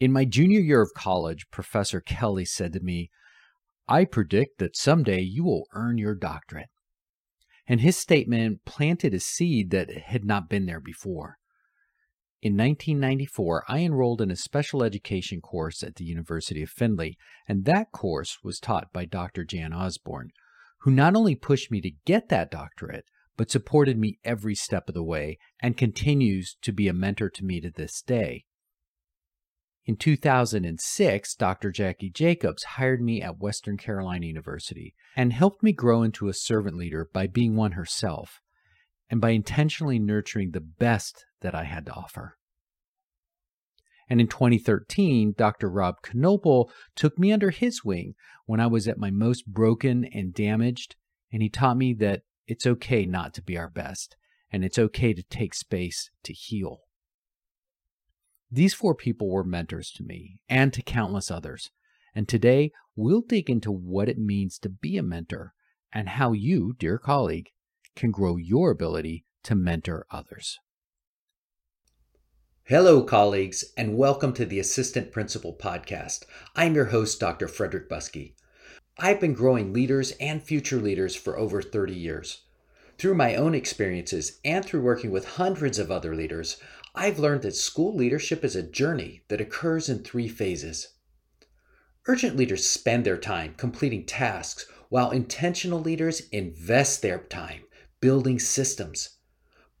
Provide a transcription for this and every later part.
In my junior year of college, Professor Kelly said to me, I predict that someday you will earn your doctorate. And his statement planted a seed that had not been there before. In 1994, I enrolled in a special education course at the University of Findlay, and that course was taught by Dr. Jan Osborn, who not only pushed me to get that doctorate, but supported me every step of the way and continues to be a mentor to me to this day. In 2006, Dr. Jacque Jacobs hired me at Western Carolina University and helped me grow into a servant leader by being one herself and by intentionally nurturing the best that I had to offer. And in 2013, Dr. Rob Knoeppel took me under his wing when I was at my most broken and damaged, and he taught me that it's okay not to be our best, and it's okay to take space to heal. These four people were mentors to me and to countless others. And today we'll dig into what it means to be a mentor and how you, dear colleague, can grow your ability to mentor others. Hello, colleagues, and welcome to the Assistant Principal Podcast. I'm your host, Dr. Frederick Buskey. I've been growing leaders and future leaders for over 30 years. Through my own experiences and through working with hundreds of other leaders, I've learned that school leadership is a journey that occurs in three phases. Urgent leaders spend their time completing tasks, while intentional leaders invest their time building systems.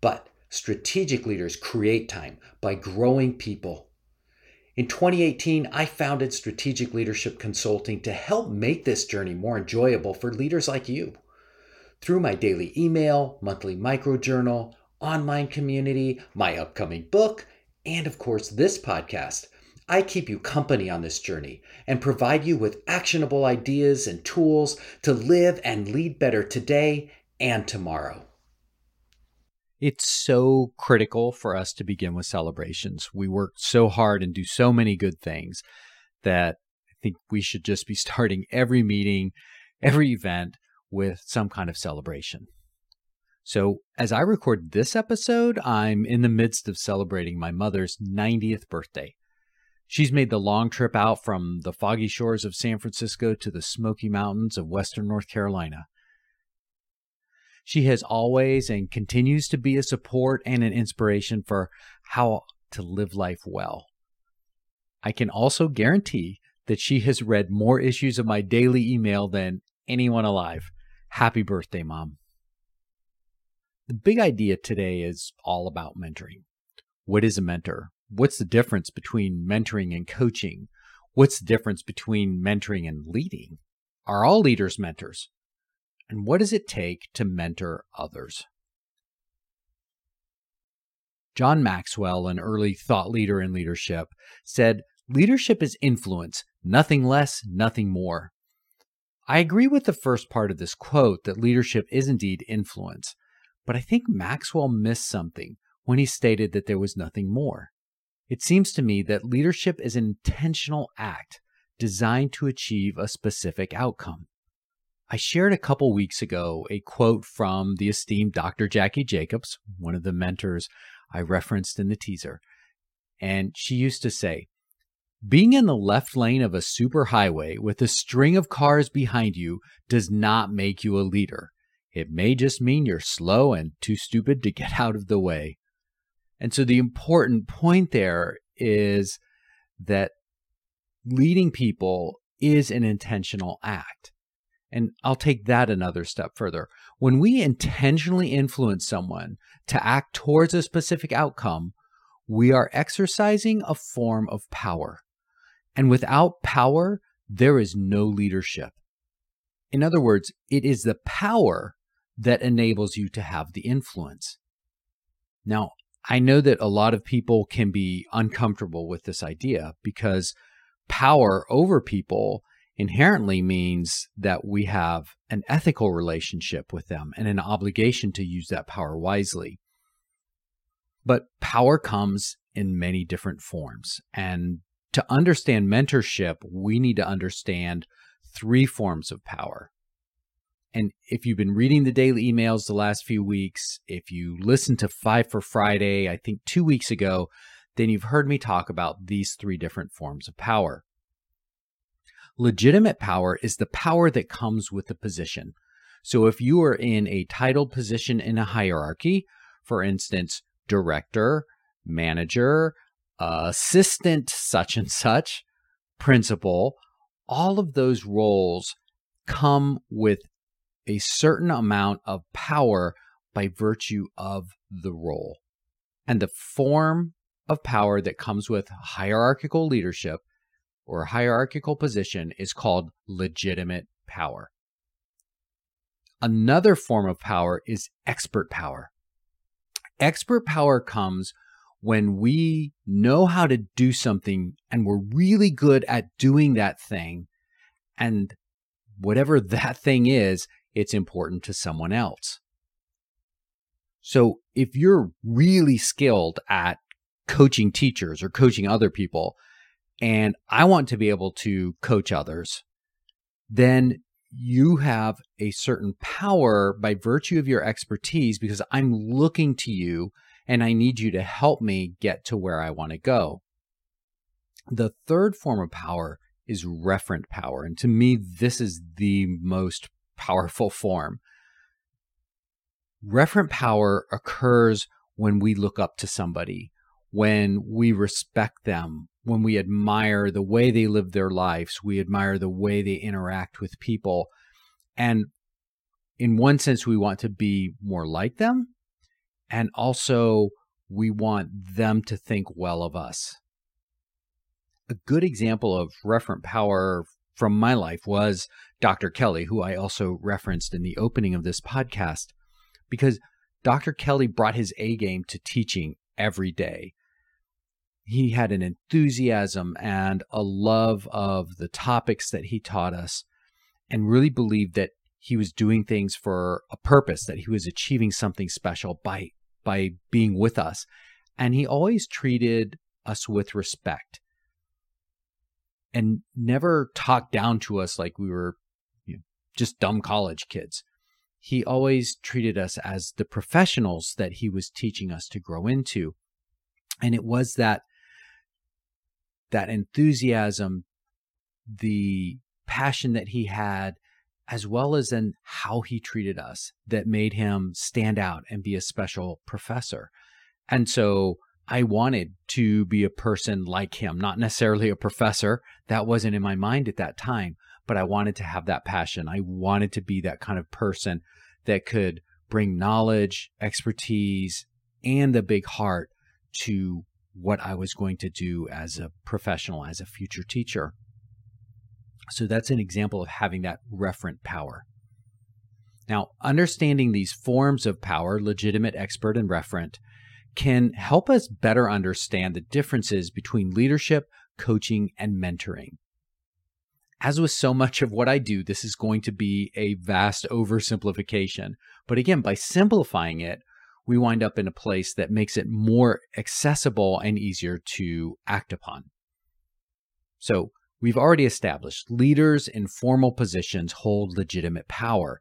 But strategic leaders create time by growing people. In 2018, I founded Strategic Leadership Consulting to help make this journey more enjoyable for leaders like you. Through my daily email, monthly microjournal, online community, my upcoming book, and of course, this podcast. I keep you company on this journey and provide you with actionable ideas and tools to live and lead better today and tomorrow. It's so critical for us to begin with celebrations. We work so hard and do so many good things that I think we should just be starting every meeting, every event with some kind of celebration. So, as I record this episode, I'm in the midst of celebrating my mother's 90th birthday. She's made the long trip out from the foggy shores of San Francisco to the Smoky Mountains of Western North Carolina. She has always and continues to be a support and an inspiration for how to live life well. I can also guarantee that she has read more issues of my daily email than anyone alive. Happy birthday, Mom. The big idea today is all about mentoring. What is a mentor? What's the difference between mentoring and coaching? What's the difference between mentoring and leading? Are all leaders mentors? And what does it take to mentor others? John Maxwell, an early thought leader in leadership, said, Leadership is influence, nothing less, nothing more. I agree with the first part of this quote that leadership is indeed influence. But I think Maxwell missed something when he stated that there was nothing more. It seems to me that leadership is an intentional act designed to achieve a specific outcome. I shared a couple weeks ago a quote from the esteemed Dr. Jacque Jacobs, one of the mentors I referenced in the teaser. And she used to say, Being in the left lane of a superhighway with a string of cars behind you does not make you a leader. It may just mean you're slow and too stupid to get out of the way. And so the important point there is that leading people is an intentional act. And I'll take that another step further. When we intentionally influence someone to act towards a specific outcome, we are exercising a form of power. And without power, there is no leadership. In other words, it is the power that enables you to have the influence. Now, I know that a lot of people can be uncomfortable with this idea because power over people inherently means that we have an ethical relationship with them and an obligation to use that power wisely. But power comes in many different forms. And to understand mentorship, we need to understand three forms of power. And if you've been reading the daily emails the last few weeks, if you listened to Five for Friday, I think two weeks ago, then you've heard me talk about these three different forms of power. Legitimate power is the power that comes with the position. So if you are in a titled position in a hierarchy, for instance, director, manager, assistant, such and such, principal, all of those roles come with a certain amount of power by virtue of the role. And the form of power that comes with hierarchical leadership or hierarchical position is called legitimate power. Another form of power is expert power. Expert power comes when we know how to do something and we're really good at doing that thing. And whatever that thing is, it's important to someone else. So if you're really skilled at coaching teachers or coaching other people, and I want to be able to coach others, then you have a certain power by virtue of your expertise because I'm looking to you and I need you to help me get to where I want to go. The third form of power is referent power. And to me, this is the most powerful form. Referent power occurs when we look up to somebody, when we respect them, when we admire the way they live their lives, we admire the way they interact with people. And in one sense, we want to be more like them. And also, we want them to think well of us. A good example of referent power from my life was Dr. Kelly, who I also referenced in the opening of this podcast, because Dr. Kelly brought his A game to teaching every day. He had an enthusiasm and a love of the topics that he taught us, and really believed that he was doing things for a purpose, that he was achieving something special by by being with us. And he always treated us with respect and never talked down to us like we were you know, just dumb college kids. He always treated us as the professionals that he was teaching us to grow into. And it was that that enthusiasm, the passion that he had, as well as in how he treated us that made him stand out and be a special professor. And so I wanted to be a person like him, not necessarily a professor. That wasn't in my mind at that time, but I wanted to have that passion. I wanted to be that kind of person that could bring knowledge, expertise, and a big heart to what I was going to do as a professional, as a future teacher. So that's an example of having that referent power. Now, understanding these forms of power, legitimate, expert, and referent, can help us better understand the differences between leadership, coaching, and mentoring. As with so much of what I do, this is going to be a vast oversimplification. But again, by simplifying it, we wind up in a place that makes it more accessible and easier to act upon. So, we've already established leaders in formal positions hold legitimate power.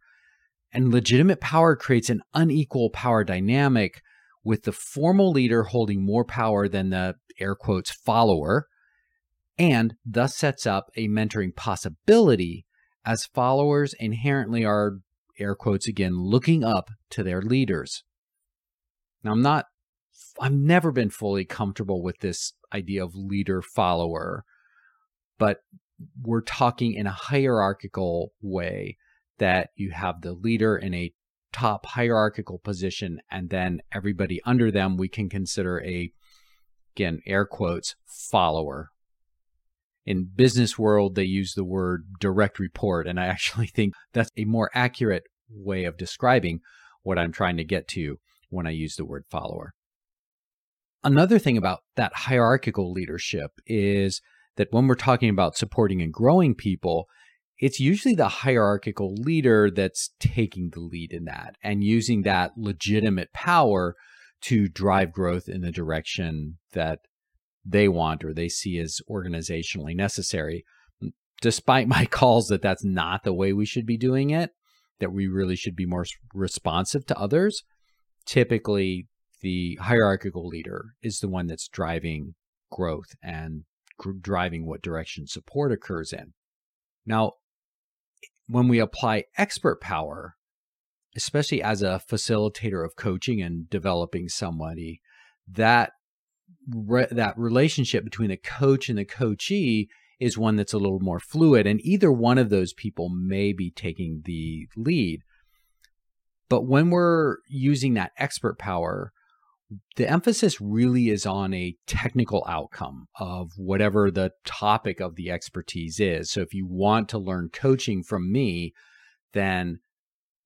And legitimate power creates an unequal power dynamic with the formal leader holding more power than the air quotes follower, and thus sets up a mentoring possibility as followers inherently are, air quotes again, looking up to their leaders. Now, I'm not, I've never been fully comfortable with this idea of leader follower, but we're talking in a hierarchical way that you have the leader in a top hierarchical position and then everybody under them we can consider a again air quotes follower. In business world they use the word direct report and i actually think that's a more accurate way of describing what i'm trying to get to when i use the word follower. Another thing about that hierarchical leadership is that when we're talking about supporting and growing people it's usually the hierarchical leader that's taking the lead in that and using that legitimate power to drive growth in the direction that they want or they see as organizationally necessary. Despite my calls that that's not the way we should be doing it, that we really should be more responsive to others, typically the hierarchical leader is the one that's driving growth and driving what direction support occurs in. Now, when we apply expert power, especially as a facilitator of coaching and developing somebody, that re- that relationship between the coach and the coachee is one that's a little more fluid, and either one of those people may be taking the lead. But when we're using that expert power, the emphasis really is on a technical outcome of whatever the topic of the expertise is. So if you want to learn coaching from me, then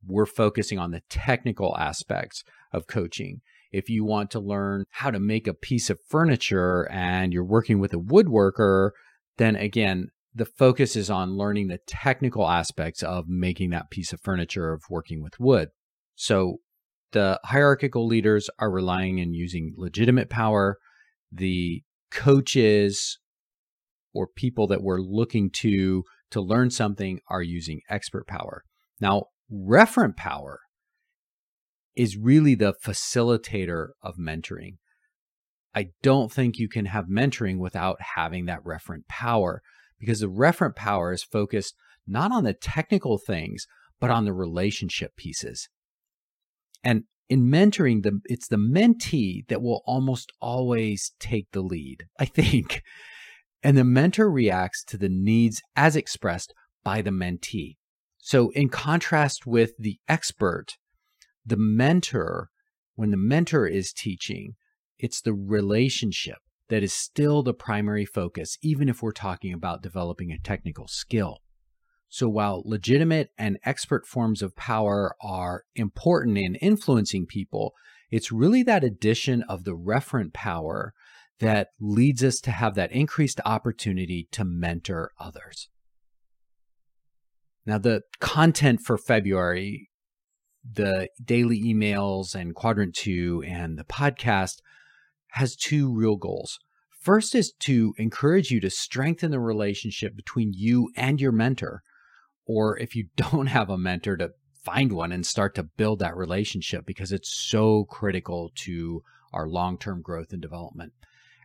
we're focusing on the technical aspects of coaching. If you want to learn how to make a piece of furniture and you're working with a woodworker, then again, the focus is on learning the technical aspects of making that piece of furniture of working with wood. So the hierarchical leaders are relying and using legitimate power. The coaches or people that we're looking to to learn something are using expert power. Now, referent power is really the facilitator of mentoring. I don't think you can have mentoring without having that referent power because the referent power is focused not on the technical things, but on the relationship pieces. And in mentoring, the, it's the mentee that will almost always take the lead, I think. And the mentor reacts to the needs as expressed by the mentee. So, in contrast with the expert, the mentor, when the mentor is teaching, it's the relationship that is still the primary focus, even if we're talking about developing a technical skill. So while legitimate and expert forms of power are important in influencing people, it's really that addition of the referent power that leads us to have that increased opportunity to mentor others. Now, the content for February, the daily emails and quadrant two and the podcast has two real goals. First is to encourage you to strengthen the relationship between you and your mentor or if you don't have a mentor to find one and start to build that relationship because it's so critical to our long-term growth and development.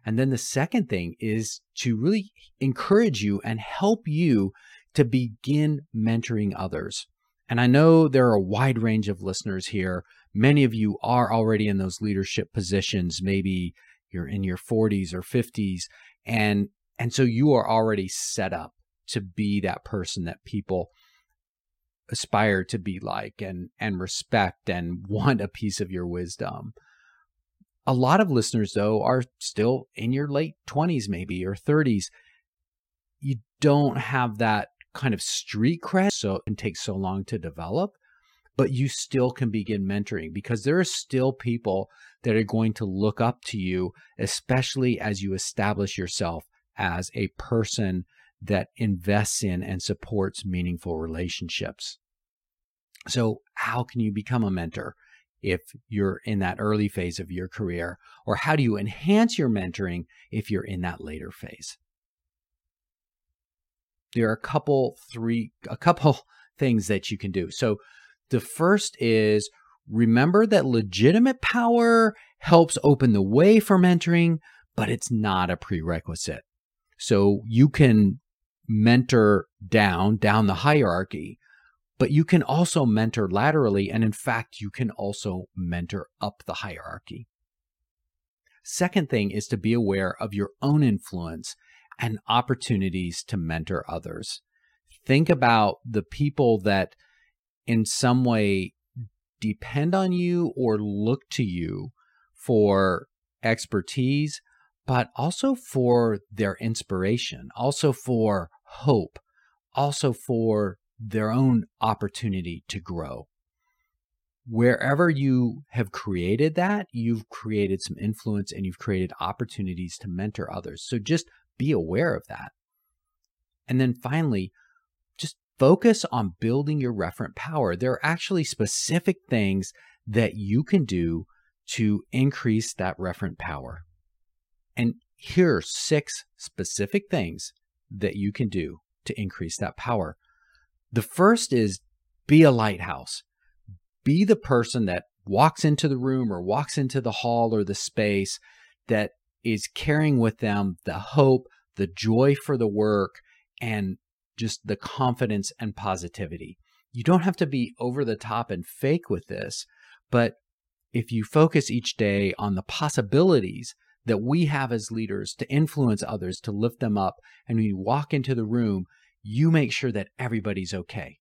And then the second thing is to really encourage you and help you to begin mentoring others. And I know there are a wide range of listeners here. Many of you are already in those leadership positions. Maybe you're in your 40s or 50s and and so you are already set up to be that person that people aspire to be like and and respect and want a piece of your wisdom. A lot of listeners though are still in your late 20s maybe or 30s. You don't have that kind of street cred so it can take so long to develop, but you still can begin mentoring because there are still people that are going to look up to you especially as you establish yourself as a person that invests in and supports meaningful relationships. So, how can you become a mentor if you're in that early phase of your career? Or how do you enhance your mentoring if you're in that later phase? There are a couple, three, a couple things that you can do. So, the first is remember that legitimate power helps open the way for mentoring, but it's not a prerequisite. So you can mentor down, down the hierarchy, but you can also mentor laterally. And in fact, you can also mentor up the hierarchy. Second thing is to be aware of your own influence and opportunities to mentor others. Think about the people that in some way depend on you or look to you for expertise, but also for their inspiration, also for hope, also for their own opportunity to grow. Wherever you have created that, you've created some influence and you've created opportunities to mentor others. So just be aware of that. And then finally, just focus on building your referent power. There are actually specific things that you can do to increase that referent power. And here are six specific things that you can do to increase that power. The first is be a lighthouse. Be the person that walks into the room or walks into the hall or the space that is carrying with them the hope, the joy for the work, and just the confidence and positivity. You don't have to be over the top and fake with this, but if you focus each day on the possibilities that we have as leaders to influence others, to lift them up, and when you walk into the room, you make sure that everybody's okay.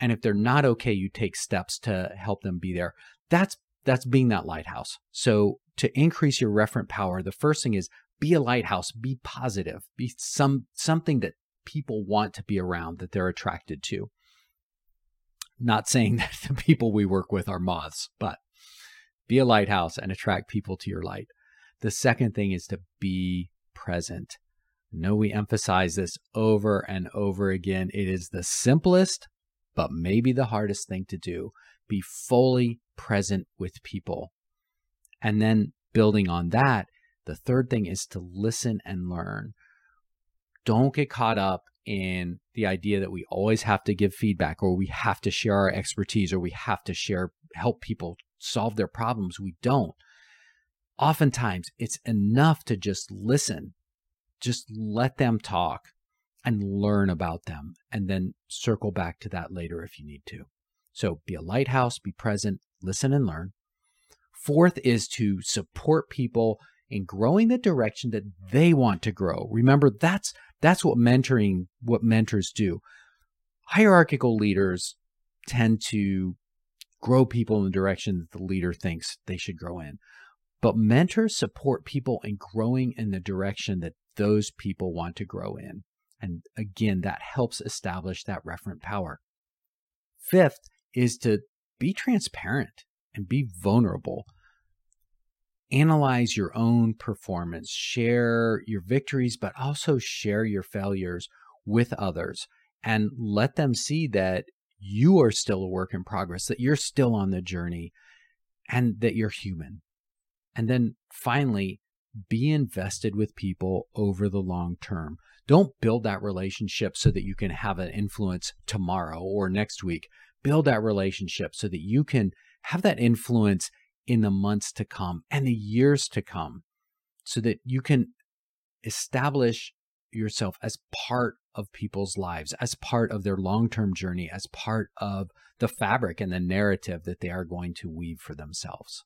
And if they're not okay, you take steps to help them be there. That's that's being that lighthouse. So to increase your referent power, the first thing is be a lighthouse, be positive, be some something that people want to be around, that they're attracted to. Not saying that the people we work with are moths, but be a lighthouse and attract people to your light. The second thing is to be present. I know we emphasize this over and over again. It is the simplest, but maybe the hardest thing to do. Be fully present with people. And then building on that, the third thing is to listen and learn. Don't get caught up in the idea that we always have to give feedback or we have to share our expertise or we have to share help people solve their problems. We don't. Oftentimes, it's enough to just listen, just let them talk and learn about them, and then circle back to that later if you need to. So be a lighthouse, be present, listen and learn. Fourth is to support people in growing the direction that they want to grow. Remember, that's that's what mentoring, what mentors do. Hierarchical leaders tend to grow people in the direction that the leader thinks they should grow in. But mentors support people in growing in the direction that those people want to grow in. And again, that helps establish that referent power. Fifth is to be transparent and be vulnerable. Analyze your own performance, share your victories, but also share your failures with others and let them see that you are still a work in progress, that you're still on the journey, and that you're human. And then finally, be invested with people over the long term. Don't build that relationship so that you can have an influence tomorrow or next week. Build that relationship so that you can have that influence in the months to come and the years to come so that you can establish yourself as part of people's lives, as part of their long term journey, as part of the fabric and the narrative that they are going to weave for themselves.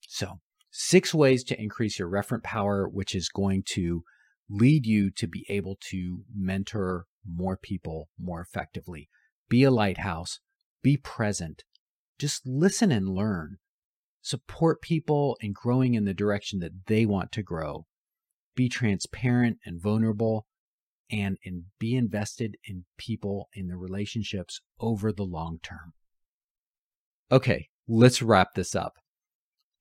So, six ways to increase your referent power, which is going to lead you to be able to mentor more people more effectively. Be a lighthouse, be present, just listen and learn. Support people in growing in the direction that they want to grow. Be transparent and vulnerable and, and be invested in people in the relationships over the long term. Okay, let's wrap this up.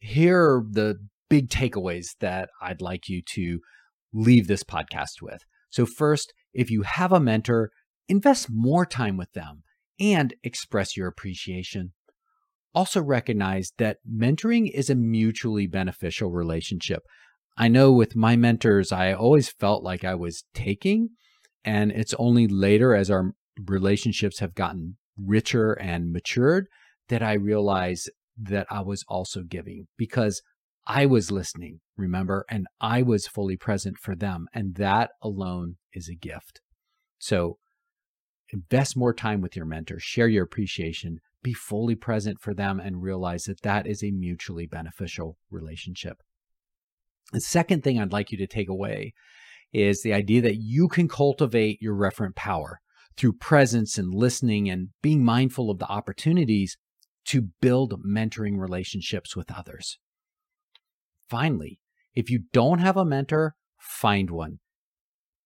Here are the big takeaways that I'd like you to leave this podcast with. So, first, if you have a mentor, invest more time with them and express your appreciation. Also, recognize that mentoring is a mutually beneficial relationship. I know with my mentors, I always felt like I was taking, and it's only later as our relationships have gotten richer and matured that I realized that I was also giving because I was listening, remember, and I was fully present for them. And that alone is a gift. So invest more time with your mentor, share your appreciation, be fully present for them, and realize that that is a mutually beneficial relationship. The second thing I'd like you to take away is the idea that you can cultivate your referent power through presence and listening and being mindful of the opportunities to build mentoring relationships with others. Finally, if you don't have a mentor, find one.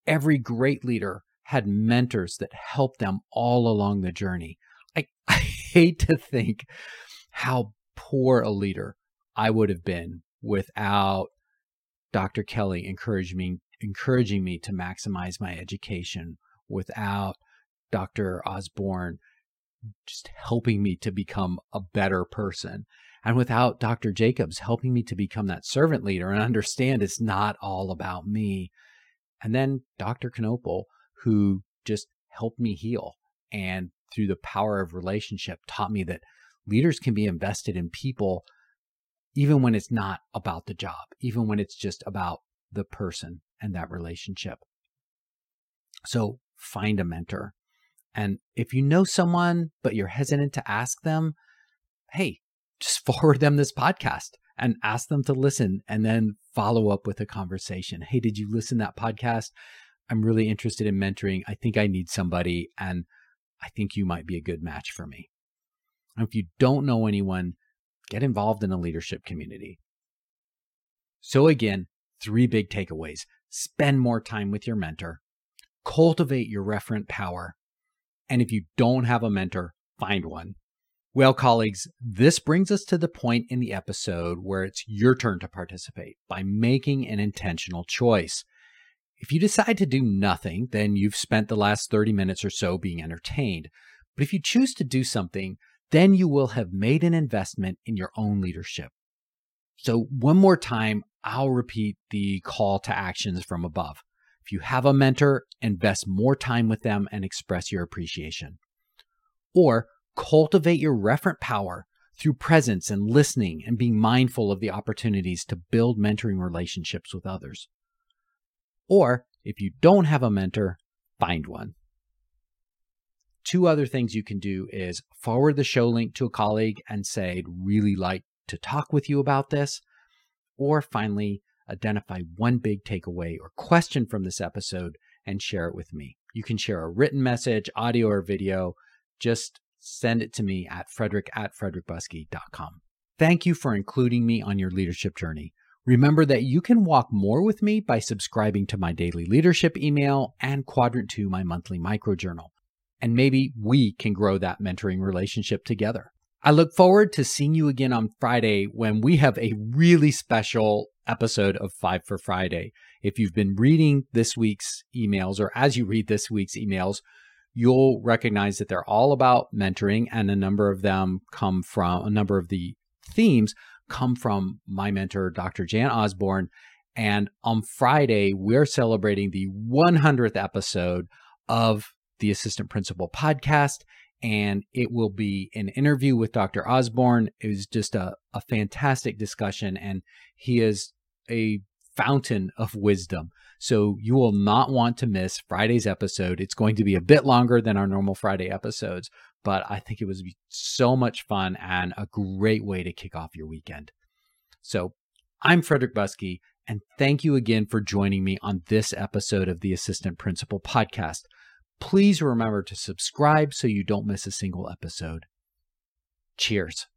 Every great leader had mentors that helped them all along the journey. I, I hate to think how poor a leader I would have been without Dr. Kelly encouraging me, encouraging me to maximize my education, without Dr. Osborn just helping me to become a better person. And without Dr. Jacobs helping me to become that servant leader and understand it's not all about me. And then Dr. Knoeppel, who just helped me heal and through the power of relationship taught me that leaders can be invested in people even when it's not about the job, even when it's just about the person and that relationship. So find a mentor. And if you know someone, but you're hesitant to ask them, hey, just forward them this podcast and ask them to listen and then follow up with a conversation. Hey, did you listen that podcast? I'm really interested in mentoring. I think I need somebody and I think you might be a good match for me. And if you don't know anyone, get involved in a leadership community. So again, three big takeaways. Spend more time with your mentor. Cultivate your referent power. And if you don't have a mentor, find one. Well, colleagues, this brings us to the point in the episode where it's your turn to participate by making an intentional choice. If you decide to do nothing, then you've spent the last 30 minutes or so being entertained. But if you choose to do something, then you will have made an investment in your own leadership. So, one more time, I'll repeat the call to actions from above. If you have a mentor, invest more time with them and express your appreciation. Or cultivate your referent power through presence and listening and being mindful of the opportunities to build mentoring relationships with others. Or if you don't have a mentor, find one. Two other things you can do is forward the show link to a colleague and say, I'd really like to talk with you about this. Or finally, identify one big takeaway or question from this episode and share it with me. You can share a written message, audio, or video. Just send it to me at frederick at frederickbuskey.com. Thank you for including me on your leadership journey. Remember that you can walk more with me by subscribing to my daily leadership email and Quadrant 2, my monthly microjournal. And maybe we can grow that mentoring relationship together. I look forward to seeing you again on Friday when we have a really special episode of Five for Friday. If you've been reading this week's emails, or as you read this week's emails, you'll recognize that they're all about mentoring, and a number of them come from a number of the themes come from my mentor, Dr. Jan Osborn. And on Friday, we're celebrating the 100th episode of the Assistant Principal podcast. And it will be an interview with Dr. Osborn. It was just a, a fantastic discussion, and he is a fountain of wisdom. So you will not want to miss Friday's episode. It's going to be a bit longer than our normal Friday episodes, but I think it was so much fun and a great way to kick off your weekend. So I'm Frederick Buskey, and thank you again for joining me on this episode of the Assistant Principal Podcast. Please remember to subscribe so you don't miss a single episode. Cheers.